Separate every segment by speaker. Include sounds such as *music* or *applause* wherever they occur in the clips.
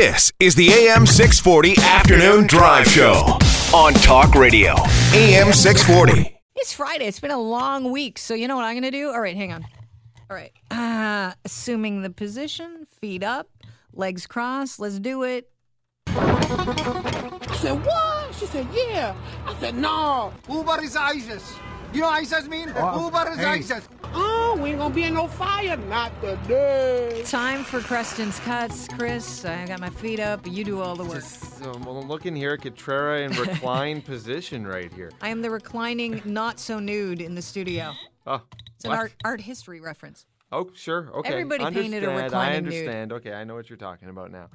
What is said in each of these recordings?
Speaker 1: This is the AM 640 Afternoon Drive Show on Talk Radio. AM 640.
Speaker 2: It's Friday. It's been a long week. So, you know what I'm going to do? All right, hang on. All right. Uh, assuming the position, feet up, legs crossed. Let's do it.
Speaker 3: I said, what? She said, yeah. I said, no.
Speaker 4: Uber is ISIS. You know what ISIS mean? Uber is
Speaker 3: hey.
Speaker 4: ISIS.
Speaker 3: Oh, we ain't gonna be in no fire. Not today.
Speaker 2: Time for Creston's cuts. Chris, I got my feet up. You do all the work.
Speaker 5: Just, um, I'm looking here at Catrera in *laughs* reclined position right here.
Speaker 2: I am the reclining, not so nude in the studio.
Speaker 5: Oh,
Speaker 2: It's an art, art history reference.
Speaker 5: Oh, sure. Okay.
Speaker 2: Everybody painted a
Speaker 5: Understand.
Speaker 2: reclining
Speaker 5: I
Speaker 2: nude.
Speaker 5: understand. Okay, I know what you're talking about now.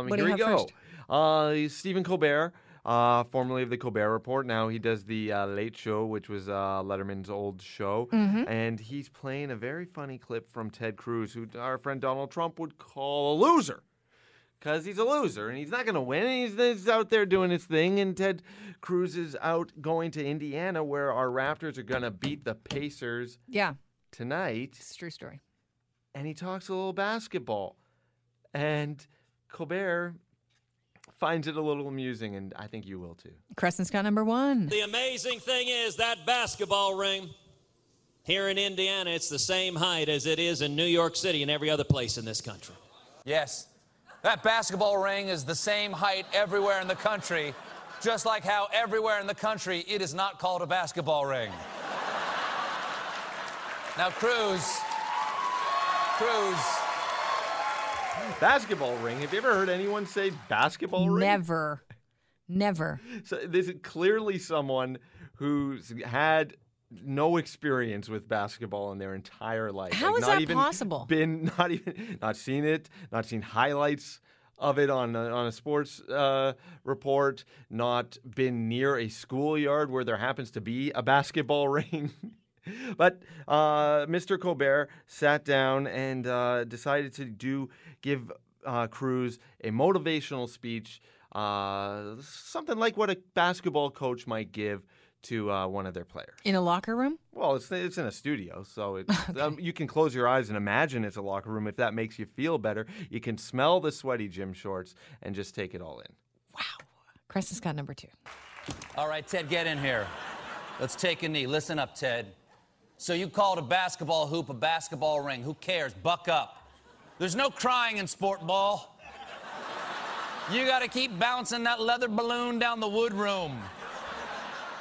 Speaker 5: Um,
Speaker 2: What do
Speaker 5: here
Speaker 2: you
Speaker 5: we
Speaker 2: have
Speaker 5: go.
Speaker 2: first?
Speaker 5: Uh, Stephen Colbert, uh, formerly of the Colbert Report. Now he does the uh, Late Show, which was uh, Letterman's old show,
Speaker 2: Mm-hmm.
Speaker 5: and he's playing a very funny clip from Ted Cruz, who our friend Donald Trump would call a loser. Because he's a loser and he's not going to win. He's, he's out there doing his thing. And Ted Cruz is out going to Indiana where our Raptors are going to beat the Pacers
Speaker 2: Yeah,
Speaker 5: tonight.
Speaker 2: it's a true story.
Speaker 5: And he talks a little basketball. And Colbert finds it a little amusing. And I think you will too.
Speaker 2: Creston's got number one.
Speaker 6: The amazing thing is that basketball ring here in Indiana, it's the same height as it is in New York City and every other place in this country.
Speaker 7: Yes. That basketball ring is the same height everywhere in the country, just like how everywhere in the country it is not called a basketball ring. Now, Cruz, Cruz,
Speaker 5: Basketball ring. Have you ever heard anyone say basketball ring?
Speaker 2: Never. Never.
Speaker 5: So this is clearly someone who's had no experience with basketball in their entire life.
Speaker 2: How
Speaker 5: Like,
Speaker 2: is
Speaker 5: not
Speaker 2: that
Speaker 5: even
Speaker 2: possible?
Speaker 5: Been *laughs* not even not seen it, not seen highlights of it on a, on a sports uh, report, not been near a schoolyard where there happens to be a basketball *laughs* ring. *laughs* But uh, Mr. Colbert sat down and uh, decided to do give uh, Cruz a motivational speech, uh, something like what a basketball coach might give to uh, one of their players.
Speaker 2: In a locker room?
Speaker 5: Well, it's it's in a studio, so *laughs* it's, um, you can close your eyes and imagine it's a locker room if that makes you feel better. You can smell the sweaty gym shorts and just take it all in.
Speaker 2: Creston's got number two.
Speaker 7: All right, Ted, get in here. Let's take a knee. Listen up, Ted. So you called a basketball hoop a basketball ring. Who cares? Buck up. There's no crying in sport ball. You got to keep bouncing that leather balloon down the wood room.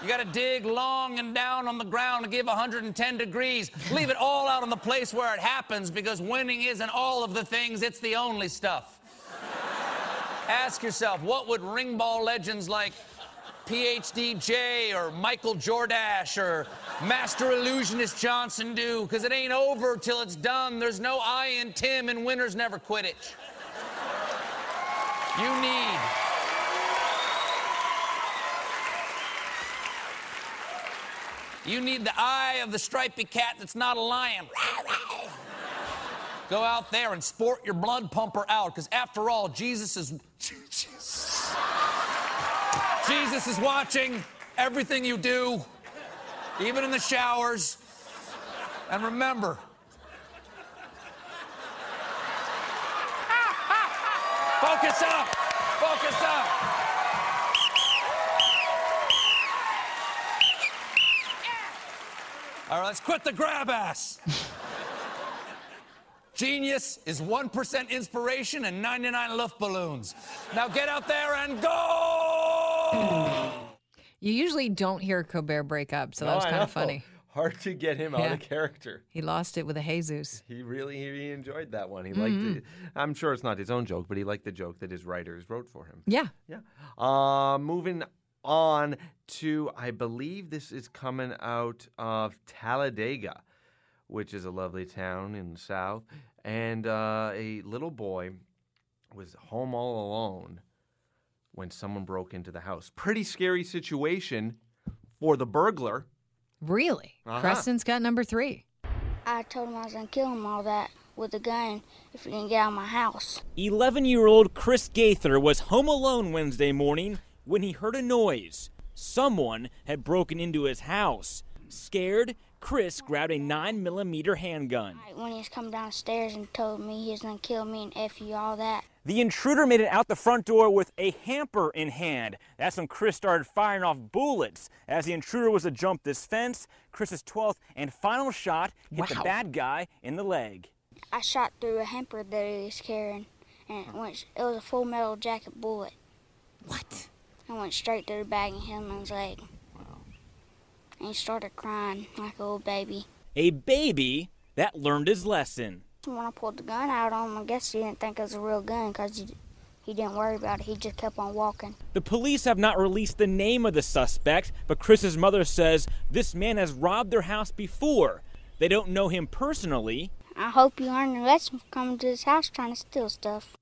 Speaker 7: You got to dig long and down on the ground to give 110 degrees. Leave it all out on the place where it happens because winning isn't all of the things, it's the only stuff. Ask yourself, what would ring ball legends like PhD J or Michael Jordash or Master Illusionist Johnson do? Because it ain't over till it's done. There's no I in Tim, and winners never quit it. You need. You need the eye of the stripy cat that's not a lion. Go out there and sport your blood pumper out, because after all, Jesus is. *laughs* Jesus is watching everything you do, even in the showers. And remember, focus up, focus up. All right, let's quit the grab ass. Genius is 1% inspiration and 99 luft balloons. Now get out there and go! *gasps*
Speaker 2: You usually don't hear Colbert break up, so that was kind of funny. *laughs*
Speaker 5: Hard to get him out of character.
Speaker 2: He lost it with a Jesus.
Speaker 5: He really he enjoyed that one. He liked it. I'm sure it's not his own joke, but he liked the joke that his writers wrote for him.
Speaker 2: Yeah.
Speaker 5: Yeah. Uh, moving on to, I believe this is coming out of Talladega, which is a lovely town in the south. And uh, a little boy was home all alone when someone broke into the house. Pretty scary situation for the burglar.
Speaker 2: Really?
Speaker 5: Uh-huh.
Speaker 2: Creston's got number three.
Speaker 8: I told him I was gonna kill him all that with a gun if he didn't get out of my house.
Speaker 9: 11 year old Chris Gaither was home alone Wednesday morning when he heard a noise. Someone had broken into his house. Scared, Chris grabbed a 9mm handgun.
Speaker 8: When he was coming downstairs and told me he was gonna kill me and F you, all that.
Speaker 9: The intruder made it out the front door with a hamper in hand. That's when Chris started firing off bullets. As the intruder was to jump this fence, Chris's 12th and final shot hit the bad guy in the leg.
Speaker 8: I shot through a hamper that he was carrying, and it went. It was a full metal jacket bullet.
Speaker 2: What?
Speaker 8: I went straight through the back of him and his leg. Wow. And he started crying like a little baby.
Speaker 9: A baby that learned his lesson.
Speaker 8: When I pulled the gun out on him, I guess he didn't think it was a real gun because he, he didn't worry about it. He just kept on walking.
Speaker 9: The police have not released the name of the suspect, but Chris's mother says this man has robbed their house before. They don't know him personally.
Speaker 8: I hope you learned your lesson from coming to this house trying to steal stuff.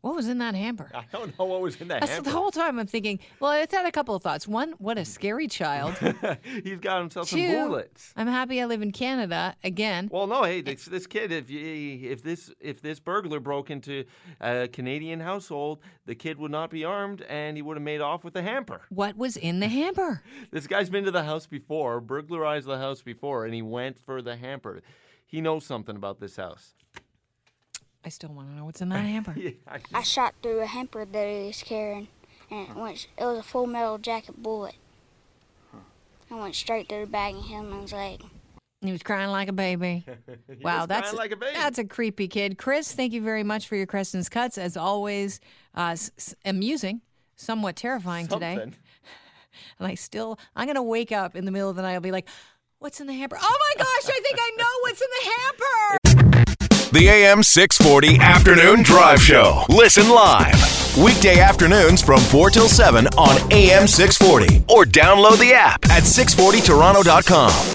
Speaker 2: What was in that hamper?
Speaker 5: I don't know what was in that hamper.
Speaker 2: the whole time I'm thinking. Well, it's had a couple of thoughts. One, what a scary child. *laughs*
Speaker 5: He's got himself some bullets.
Speaker 2: I'm happy I live in Canada again.
Speaker 5: Well, no, hey, this, this kid, if you, if this if this burglar broke into a Canadian household, the kid would not be armed, and he would have made off with the hamper.
Speaker 2: What was in the hamper? *laughs*
Speaker 5: This guy's been to the house before, burglarized the house before, and he went for the hamper. He knows something about this house.
Speaker 2: I still want to know what's in that *laughs* hamper.
Speaker 5: Yeah, I-
Speaker 8: I shot through a hamper that he was carrying, and it went. It was a full metal jacket bullet. I went straight through the back of him and his leg.
Speaker 2: He was crying like a baby. *laughs*
Speaker 5: He
Speaker 2: wow,
Speaker 5: was
Speaker 2: that's
Speaker 5: crying like a baby.
Speaker 2: that's a creepy kid. Chris, thank you very much for your Creston's cuts. As always, uh, s- s- amusing, somewhat terrifying today. And *laughs* I still, I'm gonna wake up in the middle of the night. I'll be like, "What's in the hamper? Oh my gosh, I think I know what's in the hamper."
Speaker 1: The AM 640 Afternoon Drive Show. Listen live. Weekday afternoons from 4 till 7 on AM 640. Or download the app at 640toronto.com.